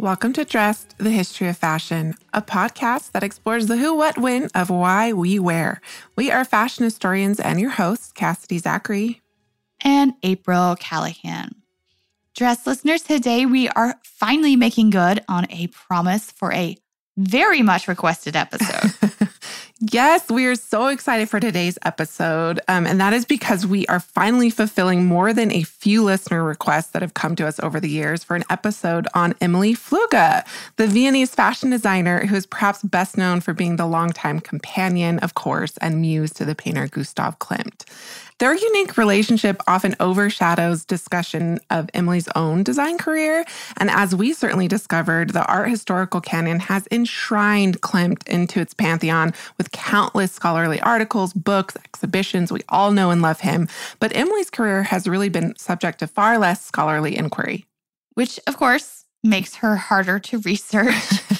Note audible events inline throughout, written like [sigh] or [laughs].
Welcome to Dressed, the History of Fashion, a podcast that explores the who, what, when of why we wear. We are fashion historians and your hosts, Cassidy Zachary and April Callahan. Dress listeners, today we are finally making good on a promise for a very much requested episode. [laughs] Yes, we are so excited for today's episode. Um, and that is because we are finally fulfilling more than a few listener requests that have come to us over the years for an episode on Emily Flöge, the Viennese fashion designer who is perhaps best known for being the longtime companion, of course, and muse to the painter Gustav Klimt. Their unique relationship often overshadows discussion of Emily's own design career. And as we certainly discovered, the art historical canon has enshrined Klimt into its pantheon with countless scholarly articles, books, exhibitions. We all know and love him. But Emily's career has really been subject to far less scholarly inquiry. Which, of course, makes her harder to research. [laughs]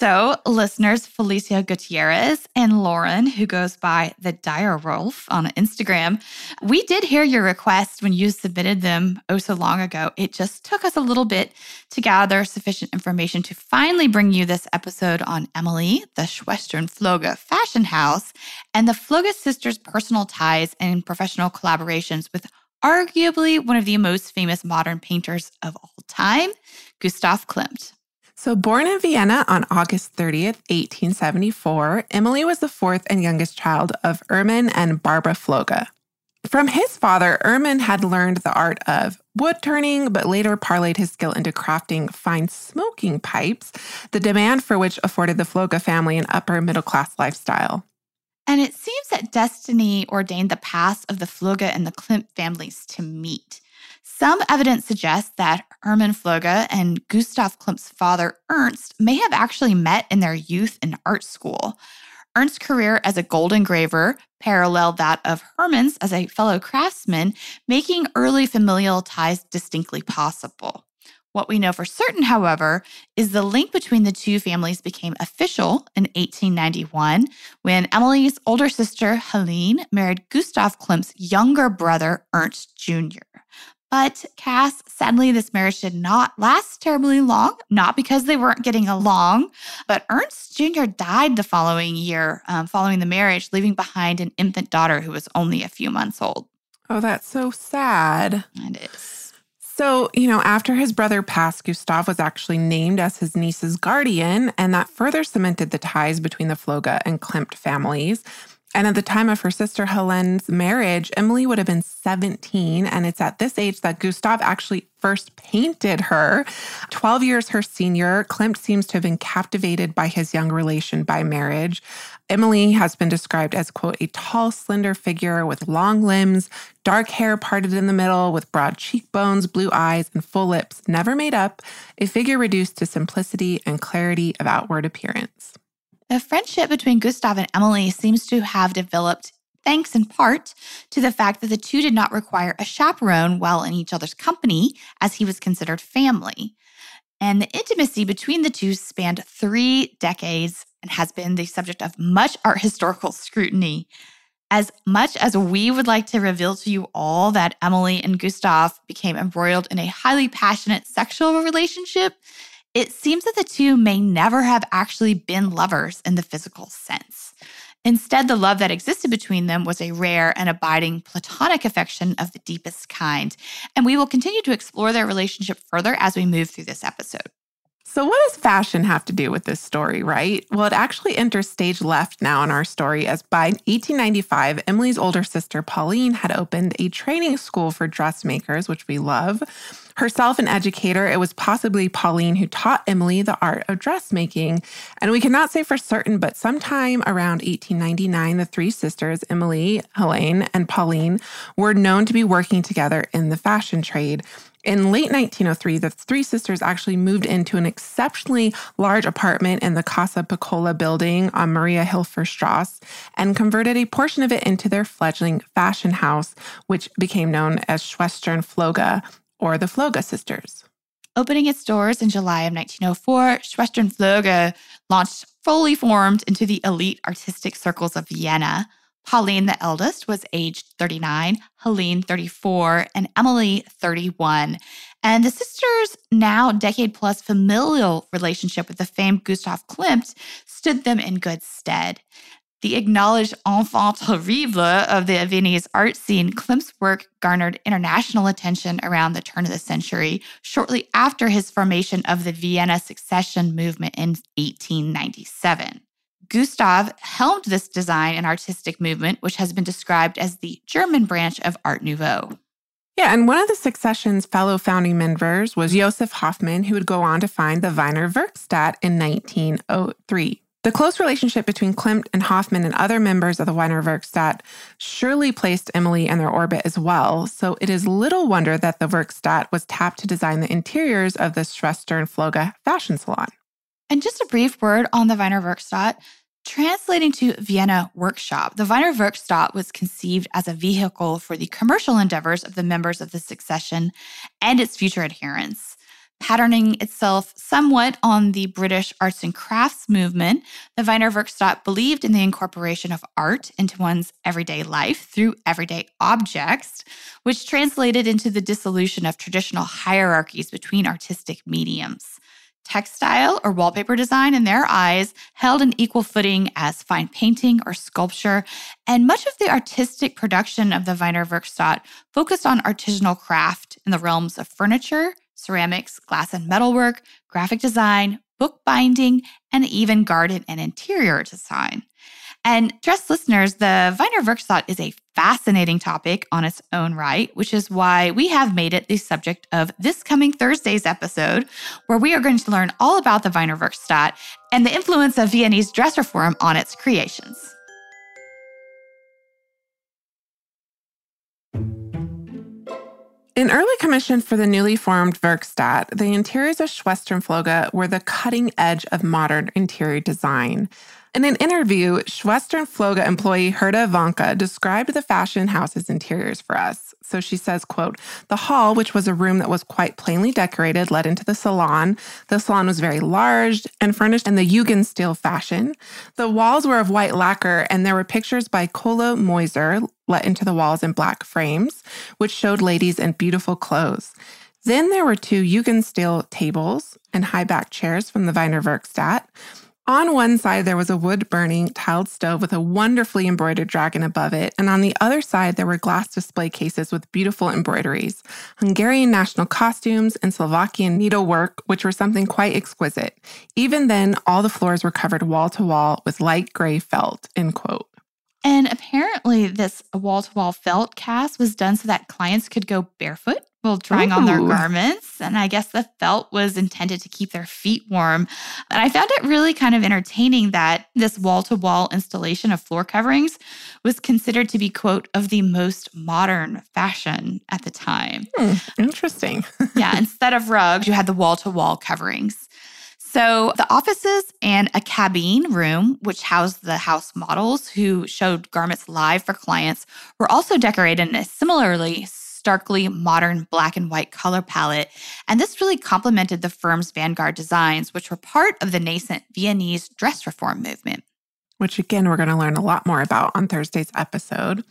So, listeners Felicia Gutierrez and Lauren, who goes by the Dire Wolf on Instagram, we did hear your request when you submitted them oh so long ago. It just took us a little bit to gather sufficient information to finally bring you this episode on Emily, the Schwestern Flöge fashion house, and the Flöge sisters' personal ties and professional collaborations with arguably one of the most famous modern painters of all time, Gustav Klimt. So, born in Vienna on August 30th, 1874, Emily was the fourth and youngest child of Hermann and Barbara Flöge. From his father, Hermann had learned the art of wood turning, but later parlayed his skill into crafting fine smoking pipes, the demand for which afforded the Flöge family an upper middle class lifestyle. And it seems that destiny ordained the paths of the Flöge and the Klimt families to meet. Some evidence suggests that Hermann Flöge and Gustav Klimt's father, Ernst, may have actually met in their youth in art school. Ernst's career as a gold engraver paralleled that of Hermann's as a fellow craftsman, making early familial ties distinctly possible. What we know for certain, however, is the link between the two families became official in 1891 when Emilie's older sister, Helene, married Gustav Klimt's younger brother, Ernst Jr. But Cass, sadly, this marriage did not last terribly long, not because they weren't getting along, but Ernst Jr. died the following year um, following the marriage, leaving behind an infant daughter who was only a few months old. Oh, that's so sad. It is. So, you know, after his brother passed, Gustav was actually named as his niece's guardian, and that further cemented the ties between the Flöge and Klimt families. And at the time of her sister Helene's marriage, Emily would have been 17. And it's at this age that Gustav actually first painted her. 12 years her senior, Klimt seems to have been captivated by his young relation by marriage. Emily has been described as, quote, a tall, slender figure with long limbs, dark hair parted in the middle, with broad cheekbones, blue eyes, and full lips, never made up, a figure reduced to simplicity and clarity of outward appearance. The friendship between Gustav and Emily seems to have developed thanks in part to the fact that the two did not require a chaperone while in each other's company, as he was considered family. And the intimacy between the two spanned three decades and has been the subject of much art historical scrutiny. As much as we would like to reveal to you all that Emily and Gustav became embroiled in a highly passionate sexual relationship, it seems that the two may never have actually been lovers in the physical sense. Instead, the love that existed between them was a rare and abiding platonic affection of the deepest kind. And we will continue to explore their relationship further as we move through this episode. So, what does fashion have to do with this story, right? Well, it actually enters stage left now in our story, as by 1895, Emily's older sister, Pauline, had opened a training school for dressmakers, which we love. Herself an educator, it was possibly Pauline who taught Emily the art of dressmaking. And we cannot say for certain, but sometime around 1899, the three sisters, Emily, Helene, and Pauline, were known to be working together in the fashion trade. In late 1903, the three sisters actually moved into an exceptionally large apartment in the Casa Piccola building on Maria Hilferstrasse and converted a portion of it into their fledgling fashion house, which became known as Schwestern Flöge or the Flöge sisters. Opening its doors in July of 1904, Schwestern Flöge launched fully formed into the elite artistic circles of Vienna. Pauline, the eldest, was aged 39, Helene, 34, and Emily, 31. And the sisters' now decade plus familial relationship with the famed Gustav Klimt stood them in good stead. The acknowledged enfant terrible of the Viennese art scene, Klimt's work garnered international attention around the turn of the century, shortly after his formation of the Vienna Secession movement in 1897. Gustav helmed this design and artistic movement, which has been described as the German branch of Art Nouveau. Yeah, and one of the Secession's fellow founding members was Josef Hoffmann, who would go on to find the Wiener Werkstatt in 1903. The close relationship between Klimt and Hoffmann and other members of the Wiener Werkstatt surely placed Emily in their orbit as well, so it is little wonder that the Werkstatt was tapped to design the interiors of the Schwestern Flöge fashion salon. And just a brief word on the Wiener Werkstatt. Translating to Vienna workshop, the Wiener Werkstatt was conceived as a vehicle for the commercial endeavors of the members of the Secession and its future adherents. Patterning itself somewhat on the British arts and crafts movement, the Wiener Werkstatt believed in the incorporation of art into one's everyday life through everyday objects, which translated into the dissolution of traditional hierarchies between artistic mediums. Textile or wallpaper design, in their eyes, held an equal footing as fine painting or sculpture, and much of the artistic production of the Wiener Werkstatt focused on artisanal craft in the realms of furniture, ceramics, glass and metalwork, graphic design, bookbinding, and even garden and interior design. And dress listeners, the Wiener Werkstatt is a fascinating topic on its own right, which is why we have made it the subject of this coming Thursday's episode, where we are going to learn all about the Wiener Werkstatt and the influence of Viennese dress reform on its creations. In early commissions for the newly formed Werkstatt, the interiors of Schwestern Flöge were the cutting edge of modern interior design. In an interview, Schwestern Flöge employee Herta Vanka described the fashion house's interiors for us. So she says, quote, the hall, which was a room that was quite plainly decorated, led into the salon. The salon was very large and furnished in the Jugendstil fashion. The walls were of white lacquer, and there were pictures by Kolo Moser let into the walls in black frames, which showed ladies in beautiful clothes. Then there were two Jugendstil tables and high back chairs from the Wiener Werkstatt. On one side, there was a wood burning tiled stove with a wonderfully embroidered dragon above it, and on the other side, there were glass display cases with beautiful embroideries, Hungarian national costumes, and Slovakian needlework, which were something quite exquisite. Even then, all the floors were covered wall to wall with light gray felt. End quote. And apparently, this wall to wall felt cast was done so that clients could go barefoot while trying Ooh. on their garments. And I guess the felt was intended to keep their feet warm. And I found it really kind of entertaining that this wall to wall installation of floor coverings was considered to be, quote, of the most modern fashion at the time. Hmm, interesting. [laughs] yeah. Instead of rugs, you had the wall to wall coverings. So, the offices and a cabine room, which housed the house models who showed garments live for clients, were also decorated in a similarly starkly modern black and white color palette. And this really complemented the firm's vanguard designs, which were part of the nascent Viennese dress reform movement. Which, again, we're going to learn a lot more about on Thursday's episode.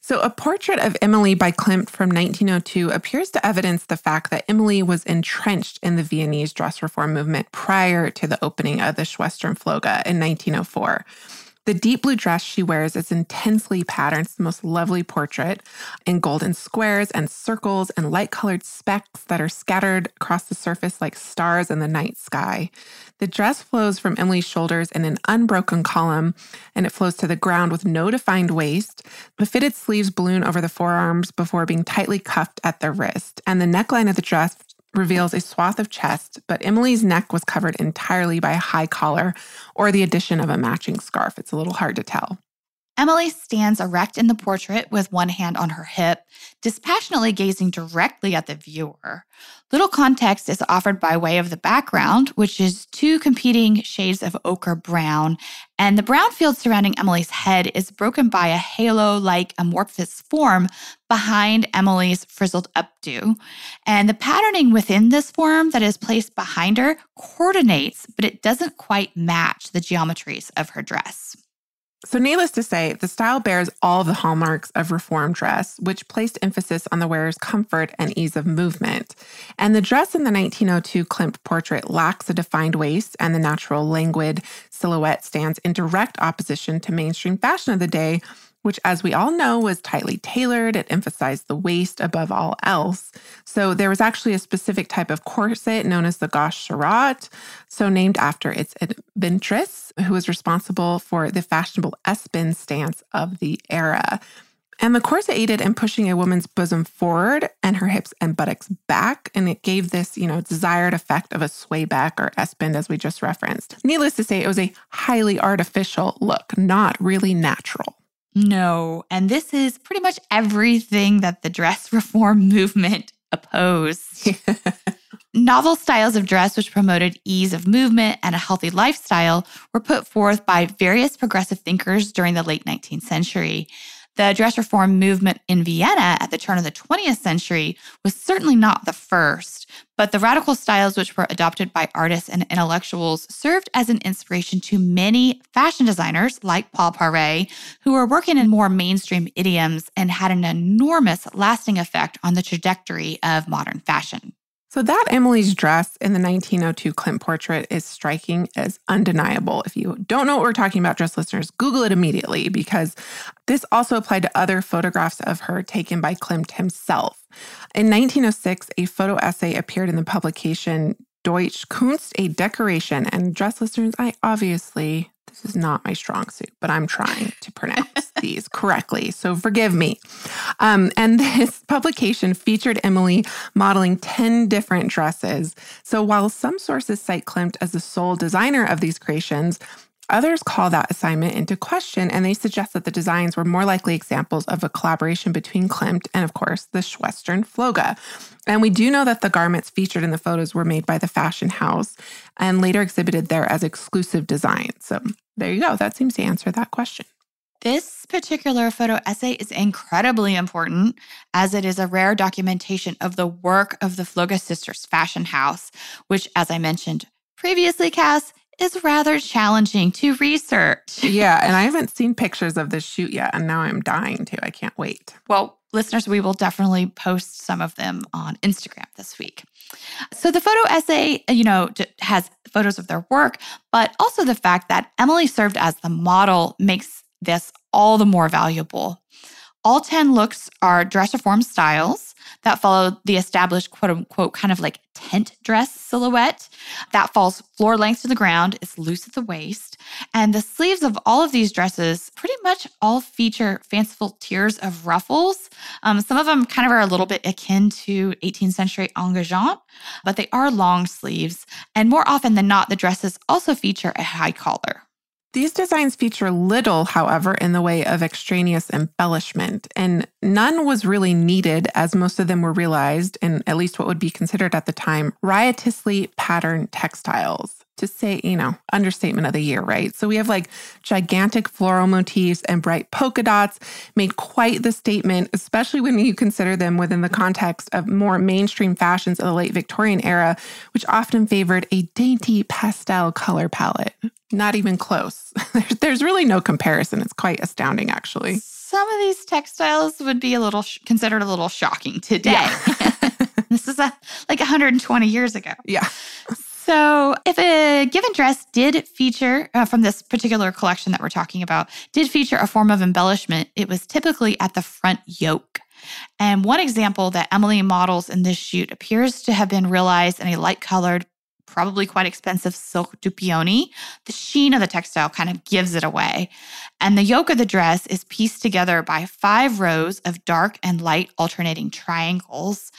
So, a portrait of Emily by Klimt from 1902 appears to evidence the fact that Emily was entrenched in the Viennese dress reform movement prior to the opening of the Schwestern Flöge in 1904. The deep blue dress she wears is intensely patterned. It's the most lovely portrait in golden squares and circles and light colored specks that are scattered across the surface like stars in the night sky. The dress flows from Emily's shoulders in an unbroken column and it flows to the ground with no defined waist. The fitted sleeves balloon over the forearms before being tightly cuffed at the wrist. And the neckline of the dress reveals a swath of chest, but Emily's neck was covered entirely by a high collar or the addition of a matching scarf. It's a little hard to tell. Emily stands erect in the portrait with one hand on her hip, dispassionately gazing directly at the viewer. Little context is offered by way of the background, which is two competing shades of ochre brown, and the brown field surrounding Emily's head is broken by a halo like amorphous form behind Emily's frizzled updo. And the patterning within this form that is placed behind her coordinates, but it doesn't quite match the geometries of her dress. So, needless to say, the style bears all the hallmarks of reform dress, which placed emphasis on the wearer's comfort and ease of movement. And the dress in the 1902 Klimt portrait lacks a defined waist, and the natural, languid silhouette stands in direct opposition to mainstream fashion of the day, which, as we all know, was tightly tailored. It emphasized the waist above all else. So there was actually a specific type of corset known as the Gaches-Sarraute, so named after its inventress, who was responsible for the fashionable S-bend stance of the era. And the corset aided in pushing a woman's bosom forward and her hips and buttocks back. And it gave this, you know, desired effect of a sway back or S bend, as we just referenced. Needless to say, it was a highly artificial look, not really natural. No. And this is pretty much everything that the dress [laughs] reform movement opposed. [laughs] Novel styles of dress, which promoted ease of movement and a healthy lifestyle, were put forth by various progressive thinkers during the late 19th century. The dress reform movement in Vienna at the turn of the 20th century was certainly not the first, but the radical styles which were adopted by artists and intellectuals served as an inspiration to many fashion designers like Paul Poiret, who were working in more mainstream idioms and had an enormous lasting effect on the trajectory of modern fashion. So, that Emily's dress in the 1902 Klimt portrait is striking as undeniable. If you don't know what we're talking about, dress listeners, Google it immediately because this also applied to other photographs of her taken by Klimt himself. In 1906, a photo essay appeared in the publication Deutsch Kunst, a decoration. And dress listeners, I obviously this is not my strong suit, but I'm trying to pronounce these correctly. So forgive me. Um, and [laughs] this publication featured Emily modeling 10 different dresses. So while some sources cite Klimt as the sole designer of these creations, Others call that assignment into question and they suggest that the designs were more likely examples of a collaboration between Klimt and, of course, the Schwestern Flöge. And we do know that the garments featured in the photos were made by the fashion house and later exhibited there as exclusive designs. So there you go. That seems to answer that question. This particular photo essay is incredibly important as it is a rare documentation of the work of the Flöge sisters fashion house, which, as I mentioned previously, Cass, is rather challenging to research. [laughs] Yeah, and I haven't seen pictures of this shoot yet, and now I'm dying to. I can't wait. Well, listeners, we will definitely post some of them on Instagram this week. So the photo essay, you know, has photos of their work, but also the fact that Emily served as the model makes this all the more valuable. All 10 looks are dress reform styles that follow the established quote unquote kind of like tent dress silhouette that falls floor length to the ground. It's loose at the waist. And the sleeves of all of these dresses pretty much all feature fanciful tiers of ruffles. Um, some of them kind of are a little bit akin to 18th century engageant, but they are long sleeves. And more often than not, the dresses also feature a high collar. These designs feature little, however, in the way of extraneous embellishment, and none was really needed as most of them were realized in at least what would be considered at the time riotously patterned textiles to say, you know, understatement of the year, right? So we have like gigantic floral motifs and bright polka dots made quite the statement, especially when you consider them within the context of more mainstream fashions of the late Victorian era, which often favored a dainty pastel color palette. Not even close. [laughs] There's really no comparison. It's quite astounding, actually. Some of these textiles would be a little sh- considered a little shocking today. Yeah. [laughs] [laughs] this is a, like 120 years ago. Yeah. So, if a given dress did feature uh, from this particular collection that we're talking about, did feature a form of embellishment, it was typically at the front yoke. And one example that Emily models in this shoot appears to have been realized in a light colored, probably quite expensive silk dupioni. The sheen of the textile kind of gives it away. And the yoke of the dress is pieced together by five rows of dark and light alternating triangles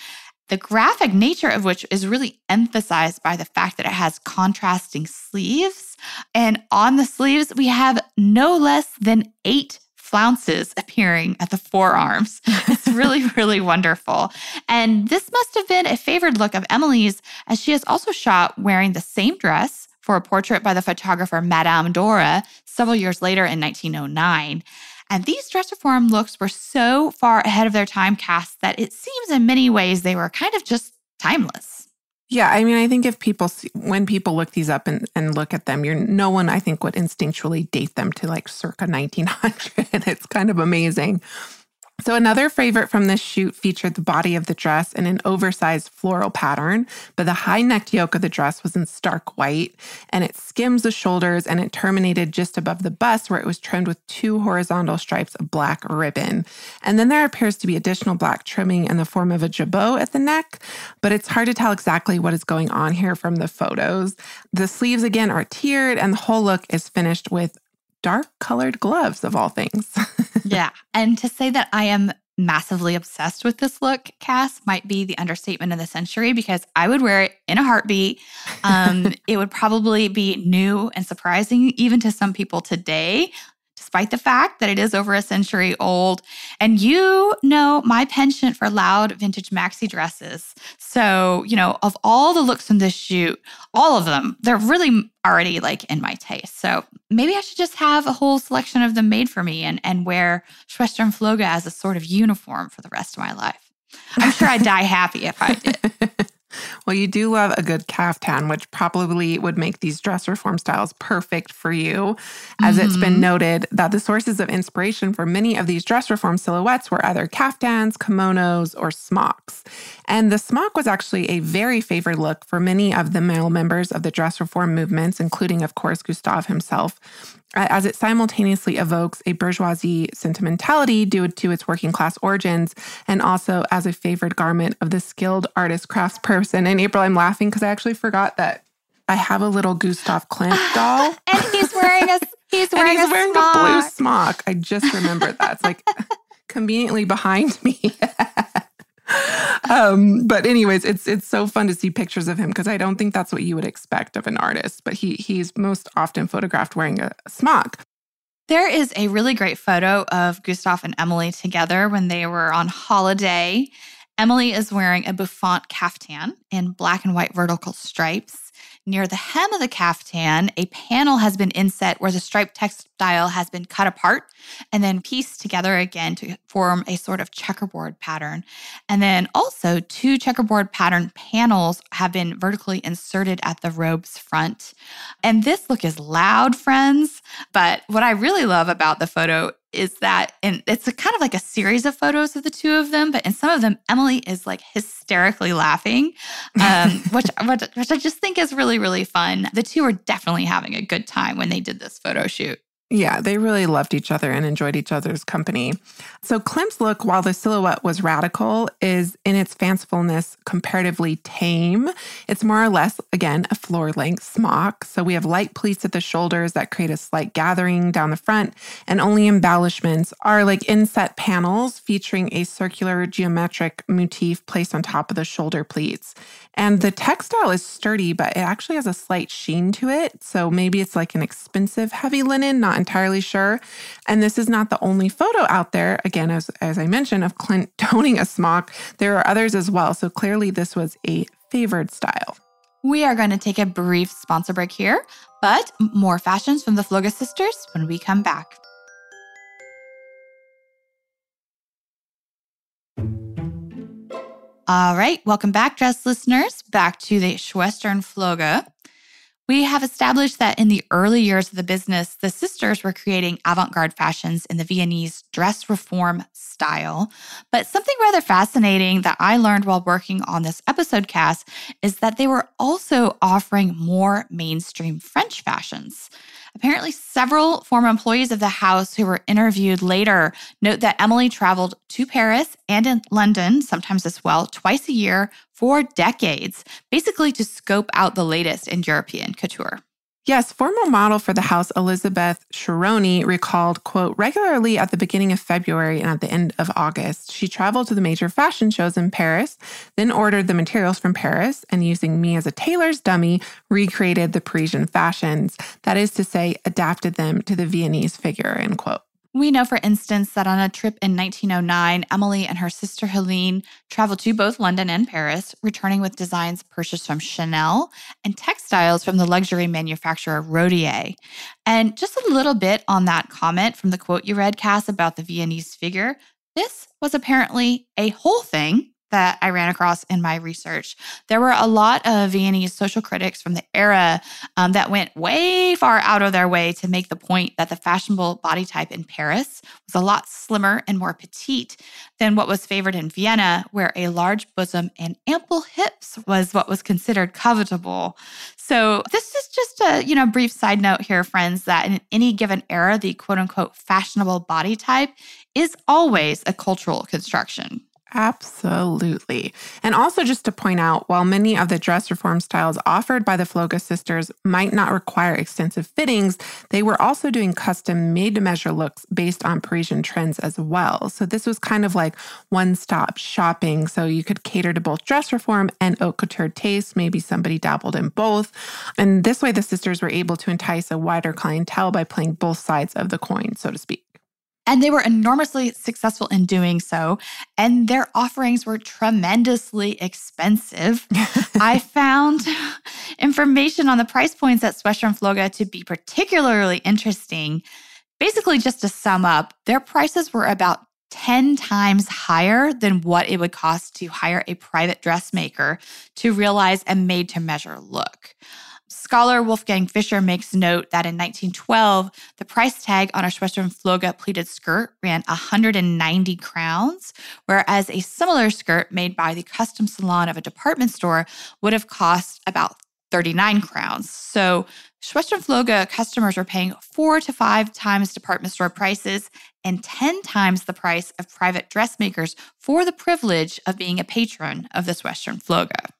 the graphic nature of which is really emphasized by the fact that it has contrasting sleeves. And on the sleeves, we have no less than eight flounces appearing at the forearms. [laughs] It's really, really wonderful. And this must have been a favored look of Emily's, as she is also shot wearing the same dress for a portrait by the photographer Madame d'Ora several years later in 1909. And these dress reform looks were so far ahead of their time Cass that it seems in many ways they were kind of just timeless. Yeah, I mean, I think if people see, when people look these up and, and look at them, you're no one I think would instinctually date them to like circa 1900. [laughs] it's kind of amazing. So, another favorite from this shoot featured the body of the dress in an oversized floral pattern, but the high necked yoke of the dress was in stark white and it skims the shoulders and it terminated just above the bust where it was trimmed with two horizontal stripes of black ribbon. And then there appears to be additional black trimming in the form of a jabot at the neck, but it's hard to tell exactly what is going on here from the photos. The sleeves again are tiered and the whole look is finished with dark colored gloves of all things. [laughs] yeah. And to say that I am massively obsessed with this look, Cass, might be the understatement of the century because I would wear it in a heartbeat. Um, [laughs] it would probably be new and surprising even to some people today despite the fact that it is over a century old. And you know my penchant for loud vintage maxi dresses. So, you know, of all the looks from this shoot, all of them, they're really already like in my taste. So maybe I should just have a whole selection of them made for me and, and wear Schwestern Flöge as a sort of uniform for the rest of my life. I'm sure I'd die happy if I did. [laughs] Well, you do love a good caftan, which probably would make these dress reform styles perfect for you, as mm-hmm. it's been mm-hmm. noted that the sources of inspiration for many of these dress reform silhouettes were either caftans, kimonos, or smocks. And the smock was actually a very favored look for many of the male members of the dress reform movements, including, of course, Gustave himself Uh, as it simultaneously evokes a bourgeoisie sentimentality due to its working class origins and also as a favored garment of the skilled artist craftsperson. And April, I'm laughing because I actually forgot that I have a little Gustav Klimt [sighs] doll. and he's wearing a [laughs] he's wearing, he's a, wearing a blue smock. I just remembered that. It's like [laughs] conveniently behind me. [laughs] um, but anyways, it's it's so fun to see pictures of him because I don't think that's what you would expect of an artist. But he he's most often photographed wearing a smock. There is a really great photo of Gustav and Emily together when they were on holiday. Emily is wearing a bouffant caftan in black and white vertical stripes. Near the hem of the caftan, a panel has been inset where the striped textile has been cut apart and then pieced together again to form a sort of checkerboard pattern. And then also, two checkerboard pattern panels have been vertically inserted at the robe's front. And this look is loud, friends. But what I really love about the photo is that and it's a kind of like a series of photos of the two of them but in some of them emily is like hysterically laughing um, [laughs] which, which which i just think is really really fun. The two are definitely having a good time when they did this photo shoot yeah, they really loved each other and enjoyed each other's company. So Klimt's look, while the silhouette was radical, is in its fancifulness comparatively tame. It's more or less, again, a floor length smock. So we have light pleats at the shoulders that create a slight gathering down the front, and only embellishments are like inset panels featuring a circular geometric motif placed on top of the shoulder pleats. And the textile is sturdy, but it actually has a slight sheen to it. So maybe it's like an expensive heavy linen, not entirely sure. And this is not the only photo out there, again, as, as I mentioned, of Klimt [laughs] toning a smock. There are others as well. So clearly, this was a favored style. We are going to take a brief sponsor break here, but more fashions from the Flöge sisters when we come back. All right, welcome back, dress listeners, back to the Schwestern Flöge. We have established that in the early years of the business, the sisters were creating avant garde fashions in the Viennese dress reform style. But something rather fascinating that I learned while working on this episode Cass is that they were also offering more mainstream French fashions. Apparently, several former employees of the house who were interviewed later note that Emily traveled to Paris and in London, sometimes as well, twice a year for decades, basically to scope out the latest in European couture. Yes, former model for the house, Elizabeth Sharoni, recalled, quote, regularly at the beginning of February and at the end of August, she traveled to the major fashion shows in Paris, then ordered the materials from Paris, and using me as a tailor's dummy, recreated the Parisian fashions. That is to say, adapted them to the Viennese figure, end quote. We know, for instance, that on a trip in 1909, Emily and her sister Helene traveled to both London and Paris, returning with designs purchased from Chanel and textiles from the luxury manufacturer Rodier. And just a little bit on that comment from the quote you read, Cass, about the Viennese figure. This was apparently a whole thing that I ran across in my research. There were a lot of Viennese social critics from the era um, that went way far out of their way to make the point that the fashionable body type in Paris was a lot slimmer and more petite than what was favored in Vienna, where a large bosom and ample hips was what was considered covetable. So this is just a you know brief side note here, friends, that in any given era, the quote unquote fashionable body type is always a cultural construction. Absolutely. And also, just to point out, while many of the dress reform styles offered by the Flöge sisters might not require extensive fittings, they were also doing custom made to measure looks based on Parisian trends as well. So, this was kind of like one stop shopping. So, you could cater to both dress reform and haute couture tastes. Maybe somebody dabbled in both. And this way, the sisters were able to entice a wider clientele by playing both sides of the coin, so to speak. And they were enormously successful in doing so. And their offerings were tremendously expensive. [laughs] I found information on the price points at Schwestern Flöge to be particularly interesting. Basically, just to sum up, their prices were about 10 times higher than what it would cost to hire a private dressmaker to realize a made to measure look. Scholar Wolfgang Fischer makes note that in 1912, the price tag on a Schwestern Flöge pleated skirt ran 190 crowns, whereas a similar skirt made by the custom salon of a department store would have cost about 39 crowns. So Schwestern Flöge customers were paying four to five times department store prices and 10 times the price of private dressmakers for the privilege of being a patron of the Schwestern Flöge.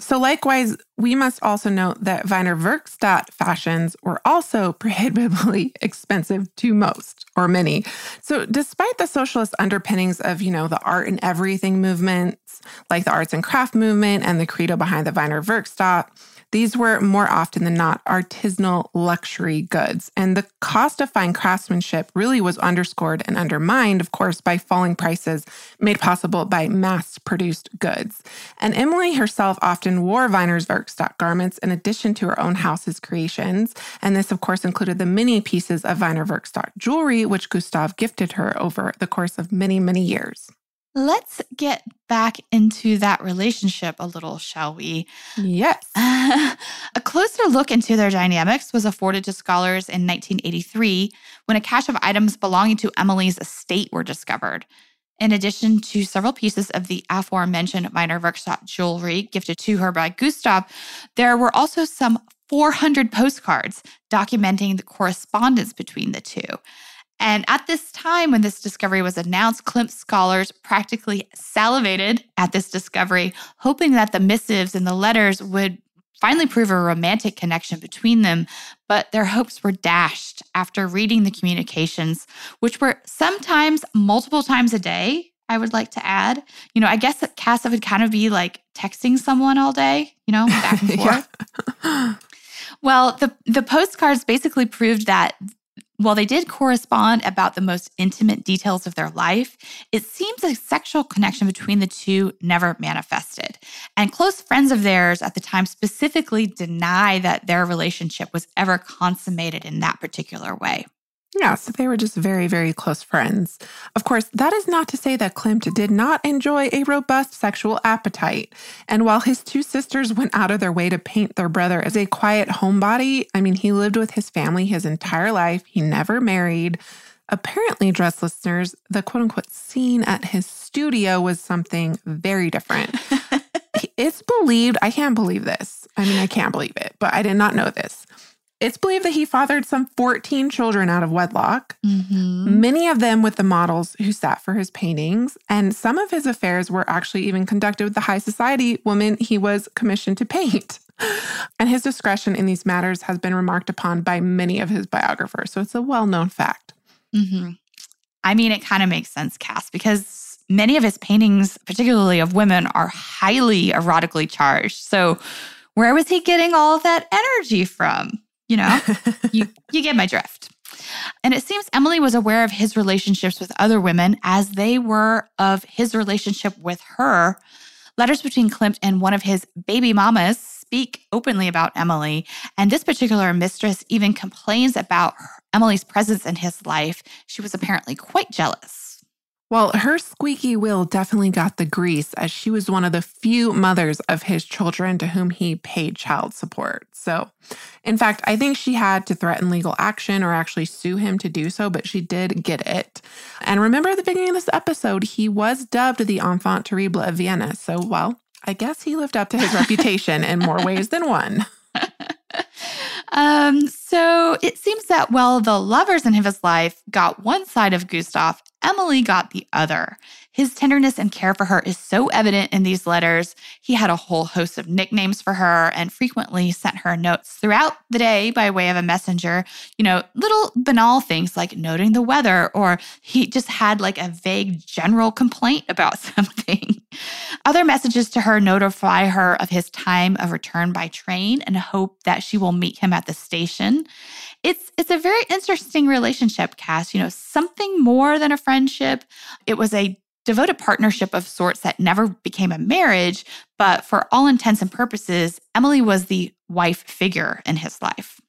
So, likewise, we must also note that Wiener Werkstatt fashions were also [laughs] prohibitively expensive to most or many. So, despite the socialist underpinnings of, you know, the art and everything movements, like the arts and craft movement and the credo behind the Wiener Werkstatt, these were more often than not artisanal luxury goods. And the cost of fine craftsmanship really was underscored and undermined, of course, by falling prices made possible by mass produced goods. And Emily herself often wore Wiener's Werkstatt garments in addition to her own house's creations. And this, of course, included the many pieces of Wiener Werkstatt jewelry, which Gustav gifted her over the course of many, many years. Let's get back into that relationship a little, shall we? Yes. [laughs] a closer look into their dynamics was afforded to scholars in 1983 when a cache of items belonging to Emily's estate were discovered. In addition to several pieces of the aforementioned Wiener Werkstatt jewelry gifted to her by Gustav, there were also some 400 postcards documenting the correspondence between the two. And at this time, when this discovery was announced, Klimt scholars practically salivated at this discovery, hoping that the missives and the letters would finally prove a romantic connection between them. But their hopes were dashed after reading the communications, which were sometimes multiple times a day. I would like to add, you know, I guess that Casa would kind of be like texting someone all day, you know, back and [laughs] forth. Well, the the postcards basically proved that while they did correspond about the most intimate details of their life, it seems a sexual connection between the two never manifested. And close friends of theirs at the time specifically deny that their relationship was ever consummated in that particular way. Yeah, so they were just very, very close friends. Of course, that is not to say that Klimt did not enjoy a robust sexual appetite. And while his two sisters went out of their way to paint their brother as a quiet homebody, I mean, he lived with his family his entire life, he never married. Apparently, dress listeners, the quote unquote scene at his studio was something very different. [laughs] it's believed, I can't believe this. I mean, I can't believe it, but I did not know this. It's believed that he fathered some 14 children out of wedlock, mm-hmm. many of them with the models who sat for his paintings. And some of his affairs were actually even conducted with the high society woman he was commissioned to paint. [laughs] And his discretion in these matters has been remarked upon by many of his biographers. So it's a well known fact. Mm-hmm. I mean, it kind of makes sense, Cass, because many of his paintings, particularly of women, are highly erotically charged. So where was he getting all of that energy from? You know, [laughs] you, you get my drift. And it seems Emily was aware of his relationships with other women as they were of his relationship with her. Letters between Klimt and one of his baby mamas speak openly about Emily. And this particular mistress even complains about Emily's presence in his life. She was apparently quite jealous. Well, her squeaky wheel definitely got the grease as she was one of the few mothers of his children to whom he paid child support. So, in fact, I think she had to threaten legal action or actually sue him to do so, but she did get it. And remember at the beginning of this episode, he was dubbed the enfant terrible of Vienna. So, well, I guess he lived up to his [laughs] reputation in more ways than one. Um, so it seems that while the lovers in his life got one side of Gustav, Emily got the other. His tenderness and care for her is so evident in these letters. He had a whole host of nicknames for her and frequently sent her notes throughout the day by way of a messenger. You know, little banal things like noting the weather, or he just had like a vague general complaint about [laughs] something. Other messages to her notify her of his time of return by train and hope that she will meet him at the station. It's it's a very interesting relationship, Cass. You know, something more than a friendship. It was a devoted partnership of sorts that never became a marriage, but for all intents and purposes, Emily was the wife figure in his life.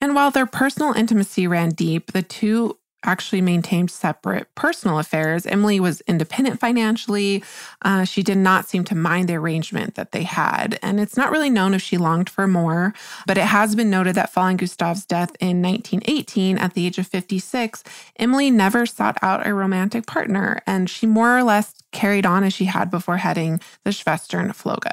And while their personal intimacy ran deep, the two actually maintained separate personal affairs. Emily was independent financially. Uh, she did not seem to mind the arrangement that they had. And it's not really known if she longed for more, but it has been noted that following Gustav's death in 1918 at the age of 56, Emily never sought out a romantic partner, and she more or less carried on as she had before heading the Schwestern Flöge.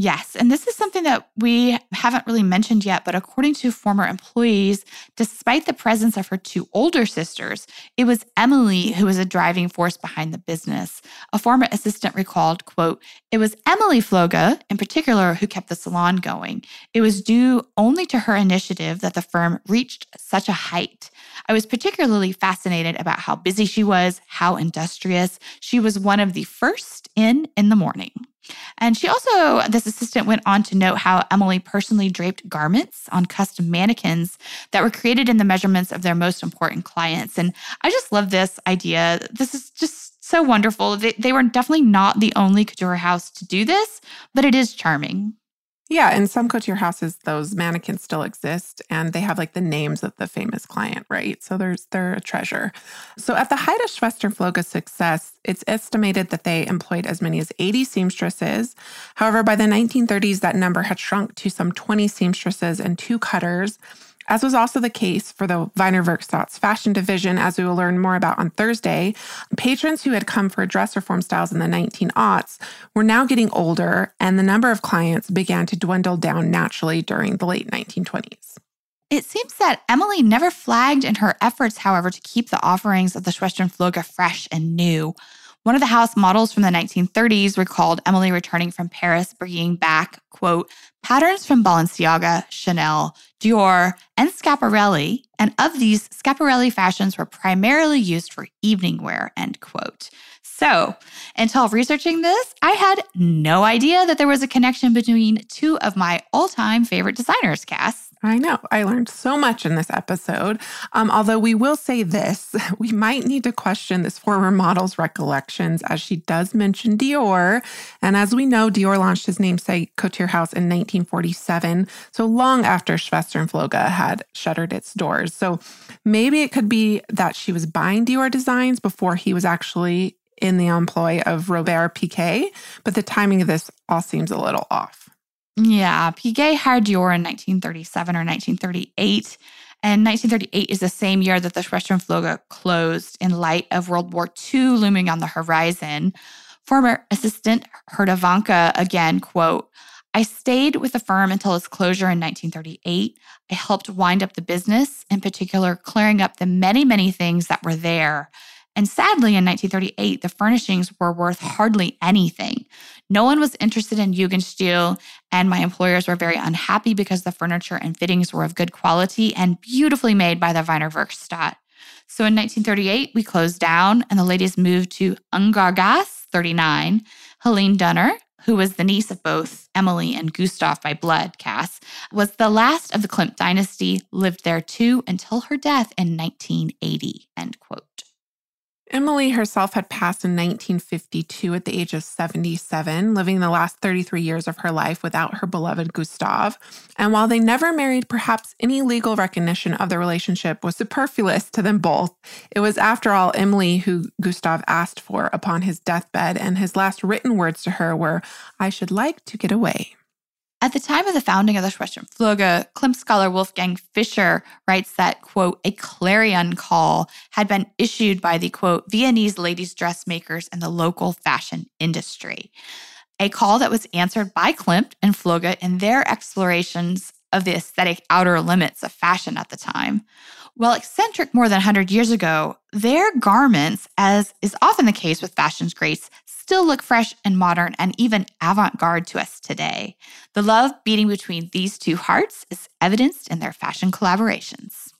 Yes. And this is something that we haven't really mentioned yet, but according to former employees, despite the presence of her two older sisters, it was Emily who was a driving force behind the business. A former assistant recalled, quote, it was Emily Flöge in particular who kept the salon going. It was due only to her initiative that the firm reached such a height. I was particularly fascinated about how busy she was, how industrious. She was one of the first in in the morning. And she also, this assistant went on to note how Emily personally draped garments on custom mannequins that were created in the measurements of their most important clients. And I just love this idea. This is just so wonderful. They, they were definitely not the only couture house to do this, but it is charming. Yeah, in some couture houses, those mannequins still exist, and they have like the names of the famous client, right? So there's they're a treasure. So at the height of Schwestern Flöge's success, it's estimated that they employed as many as 80 seamstresses. However, by the 1930s, that number had shrunk to some 20 seamstresses and two cutters as was also the case for the Wiener Werkstatt's fashion division, as we will learn more about on Thursday. Patrons who had come for dress reform styles in the 1900s were now getting older, and the number of clients began to dwindle down naturally during the late 1920s. It seems that Emily never flagged in her efforts, however, to keep the offerings of the Schwestern Flöge fresh and new. One of the house models from the 1930s recalled Emily returning from Paris, bringing back, quote, patterns from Balenciaga, Chanel, Dior, and Schiaparelli. And of these, Schiaparelli fashions were primarily used for evening wear, end quote. So, until researching this, I had no idea that there was a connection between two of my all time favorite designers, Cass. I know. I learned so much in this episode. Um, although we will say this, [laughs] we might need to question this former model's recollections as she does mention Dior. And as we know, Dior launched his namesake couture house in 1947, so long after Schwestern Flöge had shuttered its doors. So maybe it could be that she was buying Dior designs before he was actually in the employ of Robert Piguet, but the timing of this all seems a little off. Yeah, Piguet hired Dior in 1937 or 1938. And 1938 is the same year that the Schwestern Flöge closed in light of World War II looming on the horizon. Former assistant Herta Vanka again, quote, I stayed with the firm until its closure in 1938. I helped wind up the business, in particular, clearing up the many, many things that were there. And sadly, in 1938, the furnishings were worth hardly anything. No one was interested in Jugendstil, and my employers were very unhappy because the furniture and fittings were of good quality and beautifully made by the Wiener Werkstatt. So in 1938, we closed down and the ladies moved to Ungargasse 39. Helene Donner, who was the niece of both Emily and Gustav by blood, Cass, was the last of the Klimt dynasty, lived there too until her death in 1980, end quote. Emily herself had passed in 1952 at the age of 77, living the last 33 years of her life without her beloved Gustav. And while they never married, perhaps any legal recognition of the relationship was superfluous to them both. It was, after all, Emily who Gustav asked for upon his deathbed, and his last written words to her were, I should like to get away. At the time of the founding of the Schwestern Flöge, Klimt scholar Wolfgang Fischer writes that, quote, a clarion call had been issued by the, quote, Viennese ladies' dressmakers and the local fashion industry. A call that was answered by Klimt and Flöge in their explorations of the aesthetic outer limits of fashion at the time. While eccentric more than 100 years ago, their garments, as is often the case with fashion's greats, still look fresh and modern and even avant garde to us today. The love beating between these two hearts is evidenced in their fashion collaborations.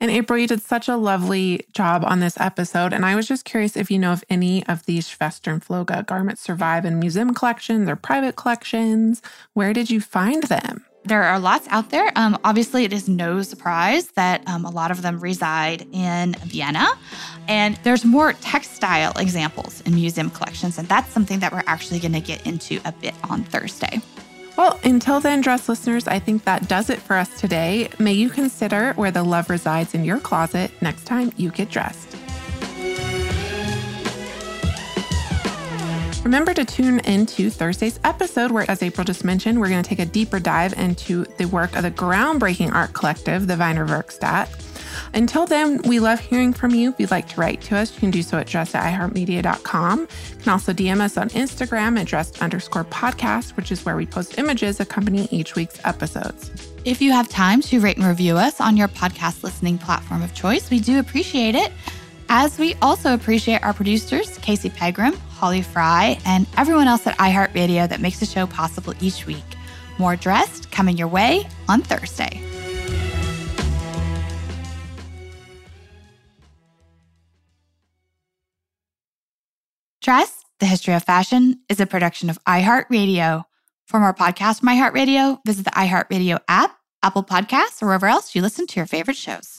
And April, you did such a lovely job on this episode. And I was just curious if you know if any of these Schwestern Flöge garments survive in museum collections or private collections. Where did you find them? There are lots out there. Um, obviously, it is no surprise that um, a lot of them reside in Vienna. And there's more textile examples in museum collections. And that's something that we're actually going to get into a bit on Thursday. Well, until then, dress listeners, I think that does it for us today. May you consider where the love resides in your closet next time you get dressed. Remember to tune into Thursday's episode, where, as April just mentioned, we're going to take a deeper dive into the work of the groundbreaking art collective, the Wiener Werkstätte. Until then, we love hearing from you. If you'd like to write to us, you can do so at dress at iheartmedia.com. You can also DM us on Instagram at dressed underscore podcast, which is where we post images accompanying each week's episodes. If you have time to rate and review us on your podcast listening platform of choice, we do appreciate it. As we also appreciate our producers, Casey Pegram, Holly Fry, and everyone else at iHeartRadio that makes the show possible each week. More Dressed coming your way on Thursday. Dress, the History of Fashion, is a production of iHeartRadio. For more podcasts from iHeartRadio, visit the iHeartRadio app, Apple Podcasts, or wherever else you listen to your favorite shows.